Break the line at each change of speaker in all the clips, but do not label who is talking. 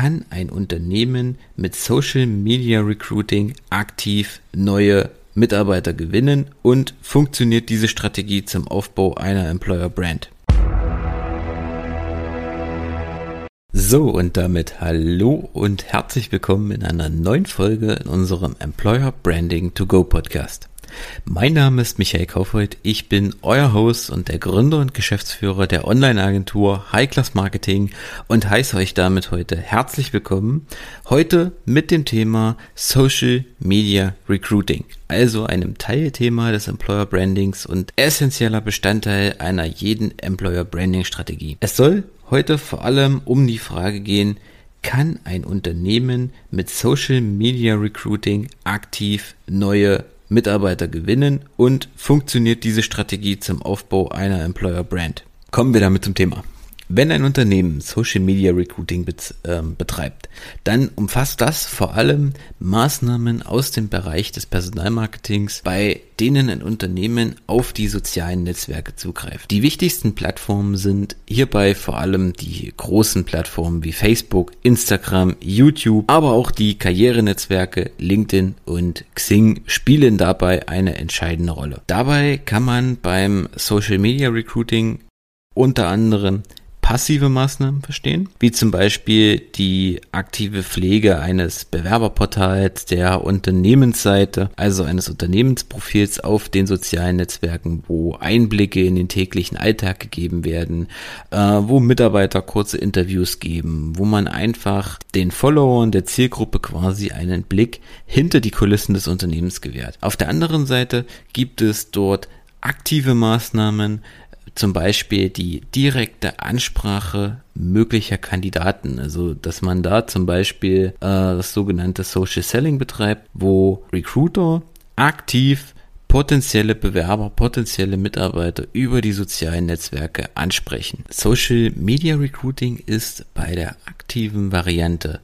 kann ein Unternehmen mit Social Media Recruiting aktiv neue Mitarbeiter gewinnen und funktioniert diese Strategie zum Aufbau einer Employer Brand? So, und damit hallo und herzlich willkommen in einer neuen Folge in unserem Employer Branding to Go Podcast. Mein Name ist Michael Kaufreuth, ich bin euer Host und der Gründer und Geschäftsführer der Online-Agentur High Class Marketing und heiße euch damit heute herzlich willkommen. Heute mit dem Thema Social Media Recruiting, also einem Teilthema des Employer Brandings und essentieller Bestandteil einer jeden Employer Branding Strategie. Es soll heute vor allem um die Frage gehen, kann ein Unternehmen mit Social Media Recruiting aktiv neue Mitarbeiter gewinnen und funktioniert diese Strategie zum Aufbau einer Employer Brand. Kommen wir damit zum Thema. Wenn ein Unternehmen Social Media Recruiting bet äh, betreibt, dann umfasst das vor allem Maßnahmen aus dem Bereich des Personalmarketings, bei denen ein Unternehmen auf die sozialen Netzwerke zugreift. Die wichtigsten Plattformen sind hierbei vor allem die großen Plattformen wie Facebook, Instagram, YouTube, aber auch die Karrierenetzwerke LinkedIn und Xing spielen dabei eine entscheidende Rolle. Dabei kann man beim Social Media Recruiting unter anderem passive Maßnahmen verstehen, wie zum Beispiel die aktive Pflege eines Bewerberportals, der Unternehmensseite, also eines Unternehmensprofils auf den sozialen Netzwerken, wo Einblicke in den täglichen Alltag gegeben werden, äh, wo Mitarbeiter kurze Interviews geben, wo man einfach den Followern der Zielgruppe quasi einen Blick hinter die Kulissen des Unternehmens gewährt. Auf der anderen Seite gibt es dort aktive Maßnahmen, zum Beispiel die direkte Ansprache möglicher Kandidaten. Also, dass man da zum Beispiel äh, das sogenannte Social Selling betreibt, wo Recruiter aktiv potenzielle Bewerber, potenzielle Mitarbeiter über die sozialen Netzwerke ansprechen. Social Media Recruiting ist bei der aktiven Variante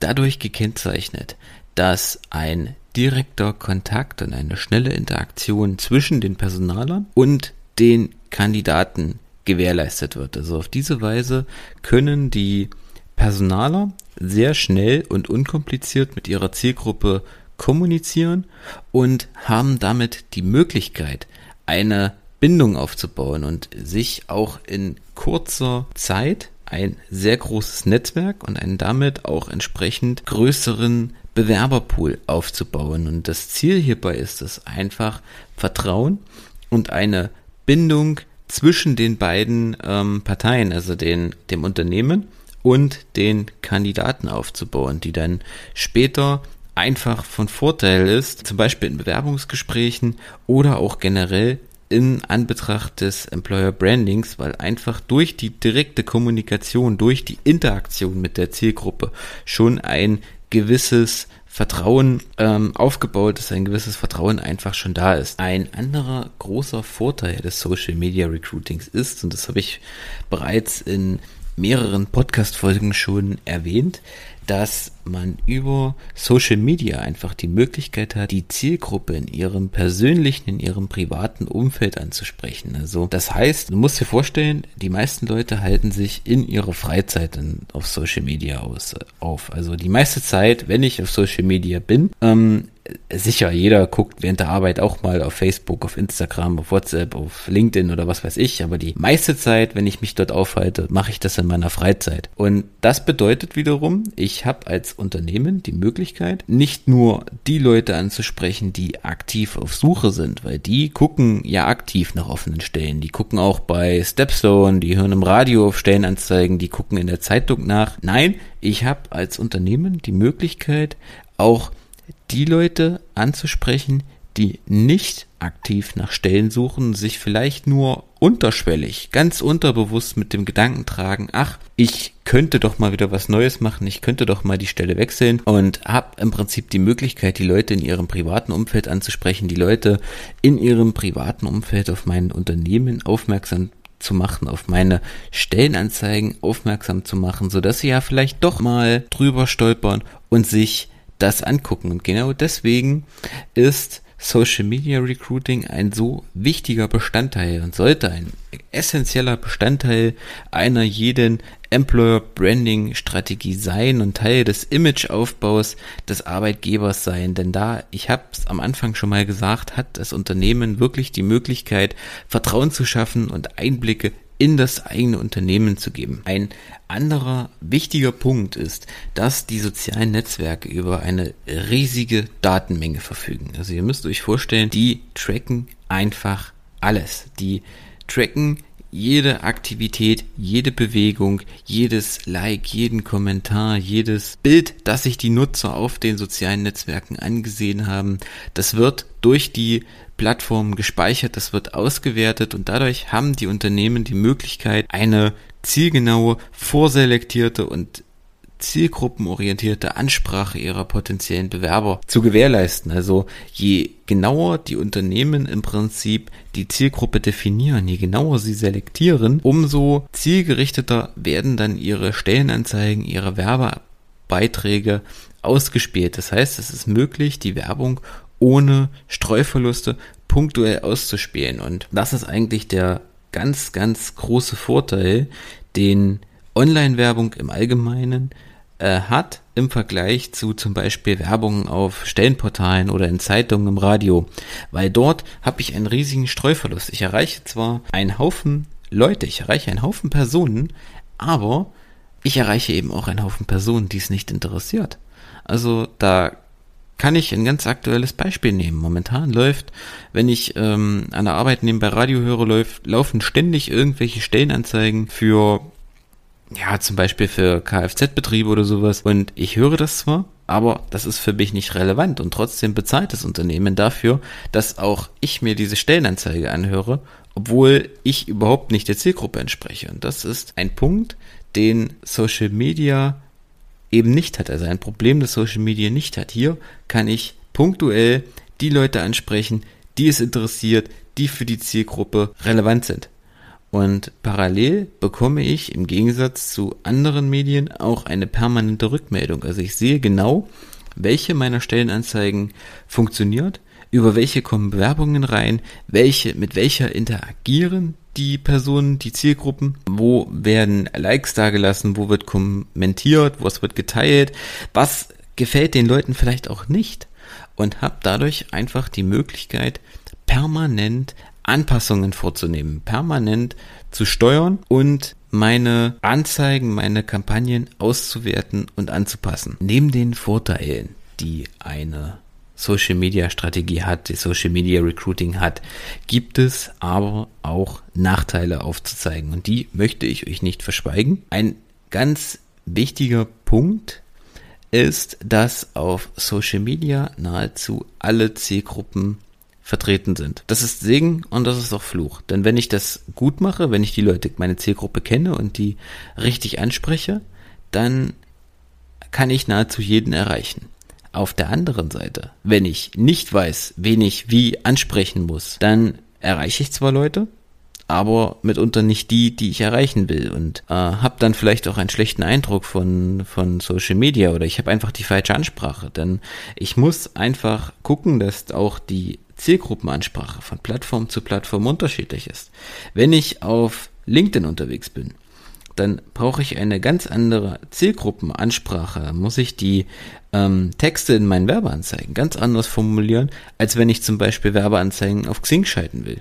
dadurch gekennzeichnet, dass ein direkter Kontakt und eine schnelle Interaktion zwischen den Personalern und den Kandidaten gewährleistet wird. Also auf diese Weise können die Personaler sehr schnell und unkompliziert mit ihrer Zielgruppe kommunizieren und haben damit die Möglichkeit, eine Bindung aufzubauen und sich auch in kurzer Zeit ein sehr großes Netzwerk und einen damit auch entsprechend größeren Bewerberpool aufzubauen. Und das Ziel hierbei ist es einfach, Vertrauen und eine Bindung zwischen den beiden ähm, Parteien, also den, dem Unternehmen und den Kandidaten aufzubauen, die dann später einfach von Vorteil ist, zum Beispiel in Bewerbungsgesprächen oder auch generell in Anbetracht des Employer Brandings, weil einfach durch die direkte Kommunikation, durch die Interaktion mit der Zielgruppe schon ein gewisses Vertrauen ähm, aufgebaut ist, ein gewisses Vertrauen einfach schon da ist. Ein anderer großer Vorteil des Social Media Recruitings ist, und das habe ich bereits in mehreren Podcast-Folgen schon erwähnt, dass man über Social Media einfach die Möglichkeit hat, die Zielgruppe in ihrem persönlichen, in ihrem privaten Umfeld anzusprechen. Also das heißt, du musst dir vorstellen, die meisten Leute halten sich in ihrer Freizeit auf Social Media aus, auf. Also die meiste Zeit, wenn ich auf Social Media bin, ähm, sicher, jeder guckt während der Arbeit auch mal auf Facebook, auf Instagram, auf WhatsApp, auf LinkedIn oder was weiß ich, aber die meiste Zeit, wenn ich mich dort aufhalte, mache ich das in meiner Freizeit. Und das bedeutet wiederum, ich habe als Unternehmen die Möglichkeit, nicht nur die Leute anzusprechen, die aktiv auf Suche sind, weil die gucken ja aktiv nach offenen Stellen. Die gucken auch bei Stepstone, die hören im Radio auf Stellenanzeigen, die gucken in der Zeitung nach. Nein, ich habe als Unternehmen die Möglichkeit, auch die Leute anzusprechen, die nicht aktiv nach Stellen suchen, sich vielleicht nur unterschwellig, ganz unterbewusst mit dem Gedanken tragen, ach, ich könnte doch mal wieder was Neues machen, ich könnte doch mal die Stelle wechseln und habe im Prinzip die Möglichkeit, die Leute in ihrem privaten Umfeld anzusprechen, die Leute in ihrem privaten Umfeld auf mein Unternehmen aufmerksam zu machen, auf meine Stellenanzeigen aufmerksam zu machen, so dass sie ja vielleicht doch mal drüber stolpern und sich das angucken. Und genau deswegen ist Social Media Recruiting ein so wichtiger Bestandteil und sollte ein essentieller Bestandteil einer jeden Employer Branding Strategie sein und Teil des Imageaufbaus des Arbeitgebers sein. Denn da, ich habe es am Anfang schon mal gesagt, hat das Unternehmen wirklich die Möglichkeit, Vertrauen zu schaffen und Einblicke in das eigene Unternehmen zu geben. Ein anderer wichtiger Punkt ist, dass die sozialen Netzwerke über eine riesige Datenmenge verfügen. Also ihr müsst euch vorstellen, die tracken einfach alles. Die tracken jede Aktivität, jede Bewegung, jedes Like, jeden Kommentar, jedes Bild, das sich die Nutzer auf den sozialen Netzwerken angesehen haben, das wird durch die Plattformen gespeichert, das wird ausgewertet und dadurch haben die Unternehmen die Möglichkeit, eine zielgenaue, vorselektierte und zielgruppenorientierte Ansprache ihrer potenziellen Bewerber zu gewährleisten. Also je genauer die Unternehmen im Prinzip die Zielgruppe definieren, je genauer sie selektieren, umso zielgerichteter werden dann ihre Stellenanzeigen, ihre Werbebeiträge ausgespielt. Das heißt, es ist möglich, die Werbung ohne Streuverluste punktuell auszuspielen. Und das ist eigentlich der ganz, ganz große Vorteil, den Online-Werbung im Allgemeinen äh, hat im Vergleich zu zum Beispiel Werbung auf Stellenportalen oder in Zeitungen im Radio, weil dort habe ich einen riesigen Streuverlust. Ich erreiche zwar einen Haufen Leute, ich erreiche einen Haufen Personen, aber ich erreiche eben auch einen Haufen Personen, die es nicht interessiert. Also da kann ich ein ganz aktuelles Beispiel nehmen. Momentan läuft, wenn ich ähm, an der Arbeit nebenbei Radio höre, läuft, laufen ständig irgendwelche Stellenanzeigen für ja, zum Beispiel für Kfz-Betriebe oder sowas. Und ich höre das zwar, aber das ist für mich nicht relevant und trotzdem bezahlt das Unternehmen dafür, dass auch ich mir diese Stellenanzeige anhöre, obwohl ich überhaupt nicht der Zielgruppe entspreche. Und das ist ein Punkt, den Social Media eben nicht hat, also ein Problem, das Social Media nicht hat. Hier kann ich punktuell die Leute ansprechen, die es interessiert, die für die Zielgruppe relevant sind. Und parallel bekomme ich im Gegensatz zu anderen Medien auch eine permanente Rückmeldung. Also ich sehe genau, welche meiner Stellenanzeigen funktioniert, über welche kommen Bewerbungen rein, welche, mit welcher interagieren die Personen, die Zielgruppen, wo werden Likes dagelassen, wo wird kommentiert, was wird geteilt, was gefällt den Leuten vielleicht auch nicht? Und habe dadurch einfach die Möglichkeit, permanent Anpassungen vorzunehmen, permanent zu steuern und meine Anzeigen, meine Kampagnen auszuwerten und anzupassen. Neben den Vorteilen, die eine Social Media Strategie hat, die Social Media Recruiting hat, gibt es aber auch Nachteile aufzuzeigen und die möchte ich euch nicht verschweigen. Ein ganz wichtiger Punkt ist, dass auf Social Media nahezu alle Zielgruppen vertreten sind. Das ist Segen und das ist auch Fluch. Denn wenn ich das gut mache, wenn ich die Leute, meine Zielgruppe kenne und die richtig anspreche, dann kann ich nahezu jeden erreichen. Auf der anderen Seite, wenn ich nicht weiß, wen ich wie ansprechen muss, dann erreiche ich zwar Leute, aber mitunter nicht die, die ich erreichen will und äh, habe dann vielleicht auch einen schlechten Eindruck von, von Social Media oder ich habe einfach die falsche Ansprache. Denn ich muss einfach gucken, dass auch die Zielgruppenansprache von Plattform zu Plattform unterschiedlich ist. Wenn ich auf LinkedIn unterwegs bin, dann brauche ich eine ganz andere Zielgruppenansprache. Da muss ich die ähm, Texte in meinen Werbeanzeigen ganz anders formulieren, als wenn ich zum Beispiel Werbeanzeigen auf Xing schalten will.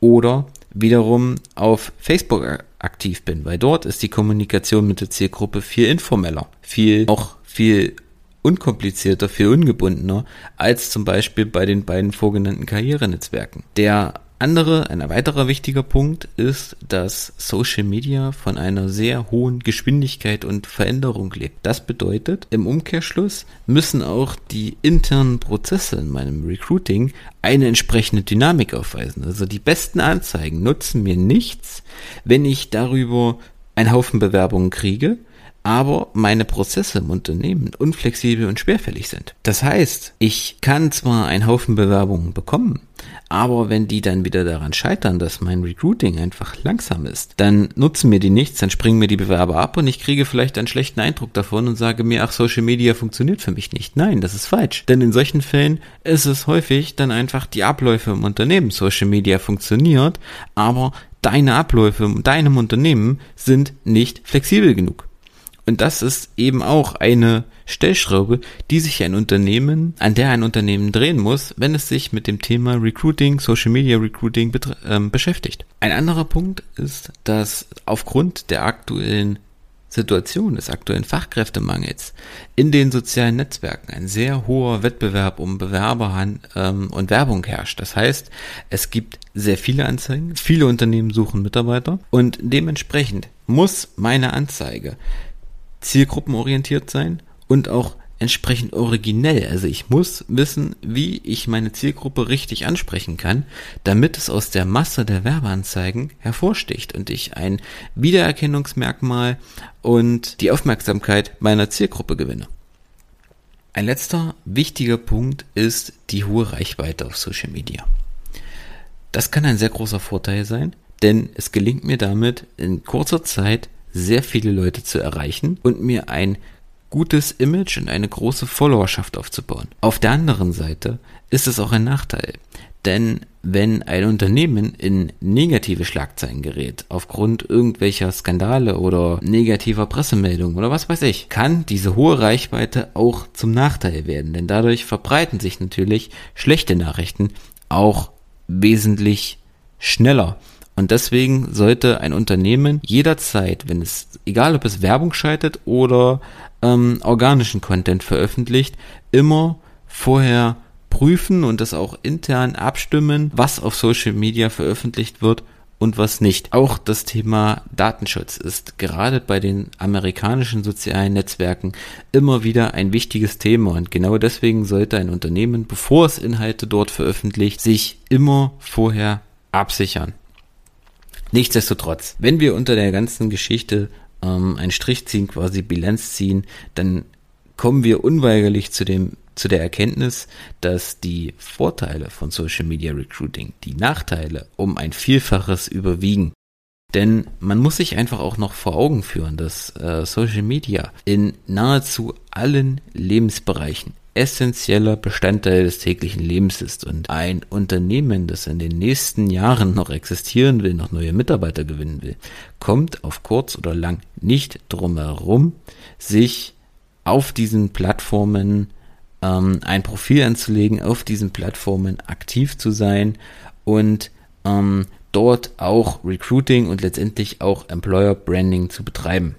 Oder wiederum auf Facebook aktiv bin, weil dort ist die Kommunikation mit der Zielgruppe viel informeller, viel auch viel unkomplizierter, viel ungebundener als zum Beispiel bei den beiden vorgenannten Karrierenetzwerken. Der andere, ein weiterer wichtiger Punkt ist, dass Social Media von einer sehr hohen Geschwindigkeit und Veränderung lebt. Das bedeutet, im Umkehrschluss müssen auch die internen Prozesse in meinem Recruiting eine entsprechende Dynamik aufweisen. Also die besten Anzeigen nutzen mir nichts, wenn ich darüber einen Haufen Bewerbungen kriege, aber meine Prozesse im Unternehmen unflexibel und schwerfällig sind. Das heißt, ich kann zwar einen Haufen Bewerbungen bekommen, aber wenn die dann wieder daran scheitern, dass mein Recruiting einfach langsam ist, dann nutzen mir die nichts, dann springen mir die Bewerber ab und ich kriege vielleicht einen schlechten Eindruck davon und sage mir, ach, Social Media funktioniert für mich nicht. Nein, das ist falsch. Denn in solchen Fällen ist es häufig dann einfach die Abläufe im Unternehmen. Social Media funktioniert, aber deine Abläufe in deinem Unternehmen sind nicht flexibel genug. Und das ist eben auch eine Stellschraube, die sich ein Unternehmen, an der ein Unternehmen drehen muss, wenn es sich mit dem Thema Recruiting, Social Media Recruiting äh, beschäftigt. Ein anderer Punkt ist, dass aufgrund der aktuellen Situation des aktuellen Fachkräftemangels in den sozialen Netzwerken ein sehr hoher Wettbewerb um Bewerber ähm, und Werbung herrscht. Das heißt, es gibt sehr viele Anzeigen, viele Unternehmen suchen Mitarbeiter und dementsprechend muss meine Anzeige zielgruppenorientiert sein und auch entsprechend originell. Also ich muss wissen, wie ich meine Zielgruppe richtig ansprechen kann, damit es aus der Masse der Werbeanzeigen hervorsticht und ich ein Wiedererkennungsmerkmal und die Aufmerksamkeit meiner Zielgruppe gewinne. Ein letzter wichtiger Punkt ist die hohe Reichweite auf Social Media. Das kann ein sehr großer Vorteil sein, denn es gelingt mir damit in kurzer Zeit sehr viele Leute zu erreichen und mir ein gutes Image und eine große Followerschaft aufzubauen. Auf der anderen Seite ist es auch ein Nachteil, denn wenn ein Unternehmen in negative Schlagzeilen gerät, aufgrund irgendwelcher Skandale oder negativer Pressemeldungen oder was weiß ich, kann diese hohe Reichweite auch zum Nachteil werden, denn dadurch verbreiten sich natürlich schlechte Nachrichten auch wesentlich schneller. Und deswegen sollte ein Unternehmen jederzeit, wenn es, egal ob es Werbung schaltet oder ähm, organischen Content veröffentlicht, immer vorher prüfen und das auch intern abstimmen, was auf Social Media veröffentlicht wird und was nicht. Auch das Thema Datenschutz ist gerade bei den amerikanischen sozialen Netzwerken immer wieder ein wichtiges Thema und genau deswegen sollte ein Unternehmen, bevor es Inhalte dort veröffentlicht, sich immer vorher absichern. Nichtsdestotrotz, wenn wir unter der ganzen Geschichte ähm, einen Strich ziehen, quasi Bilanz ziehen, dann kommen wir unweigerlich zu dem zu der Erkenntnis, dass die Vorteile von Social Media Recruiting die Nachteile um ein Vielfaches überwiegen. Denn man muss sich einfach auch noch vor Augen führen, dass äh, Social Media in nahezu allen Lebensbereichen essentieller Bestandteil des täglichen Lebens ist und ein Unternehmen, das in den nächsten Jahren noch existieren will, noch neue Mitarbeiter gewinnen will, kommt auf kurz oder lang nicht drum herum, sich auf diesen Plattformen ähm, ein Profil anzulegen, auf diesen Plattformen aktiv zu sein und ähm, dort auch Recruiting und letztendlich auch Employer Branding zu betreiben.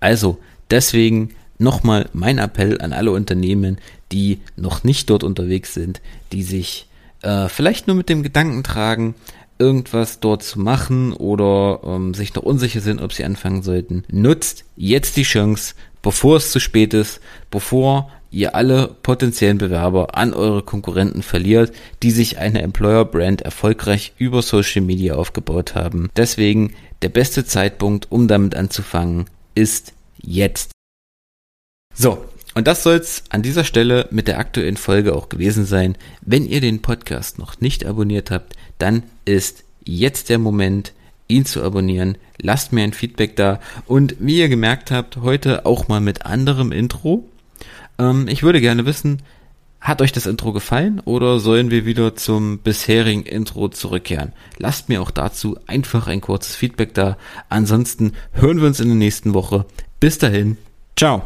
Also deswegen nochmal mein Appell an alle Unternehmen, die noch nicht dort unterwegs sind, die sich äh, vielleicht nur mit dem Gedanken tragen, irgendwas dort zu machen oder ähm, sich noch unsicher sind, ob sie anfangen sollten. Nutzt jetzt die Chance, bevor es zu spät ist, bevor ihr alle potenziellen Bewerber an eure Konkurrenten verliert, die sich eine Employer Brand erfolgreich über Social Media aufgebaut haben. Deswegen der beste Zeitpunkt, um damit anzufangen, ist jetzt. So, und das soll's an dieser Stelle mit der aktuellen Folge auch gewesen sein. Wenn ihr den Podcast noch nicht abonniert habt, dann ist jetzt der Moment, ihn zu abonnieren. Lasst mir ein Feedback da. Und wie ihr gemerkt habt, heute auch mal mit anderem Intro. Ähm, ich würde gerne wissen, hat euch das Intro gefallen oder sollen wir wieder zum bisherigen Intro zurückkehren? Lasst mir auch dazu einfach ein kurzes Feedback da. Ansonsten hören wir uns in der nächsten Woche. Bis dahin. Ciao.